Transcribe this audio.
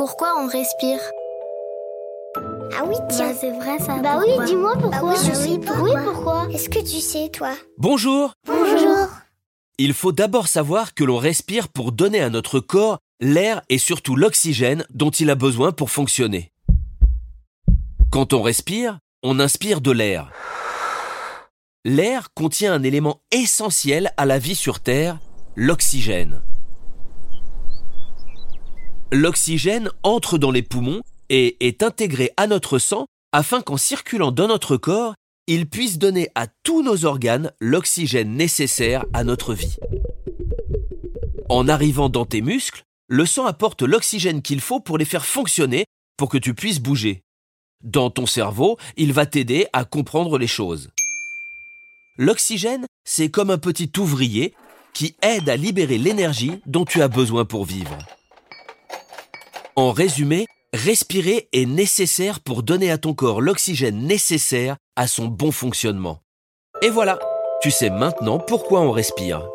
pourquoi on respire Ah oui, tiens. Bah, c'est vrai ça. Bah oui, pourquoi dis-moi pourquoi. Bah oui, je sais pourquoi. Oui, pourquoi Est-ce que tu sais, toi Bonjour Bonjour. Il faut d'abord savoir que l'on respire pour donner à notre corps l'air et surtout l'oxygène dont il a besoin pour fonctionner. Quand on respire, on inspire de l'air. L'air contient un élément essentiel à la vie sur Terre, l'oxygène. L'oxygène entre dans les poumons et est intégré à notre sang afin qu'en circulant dans notre corps, il puisse donner à tous nos organes l'oxygène nécessaire à notre vie. En arrivant dans tes muscles, le sang apporte l'oxygène qu'il faut pour les faire fonctionner pour que tu puisses bouger. Dans ton cerveau, il va t'aider à comprendre les choses. L'oxygène, c'est comme un petit ouvrier qui aide à libérer l'énergie dont tu as besoin pour vivre. En résumé, respirer est nécessaire pour donner à ton corps l'oxygène nécessaire à son bon fonctionnement. Et voilà, tu sais maintenant pourquoi on respire.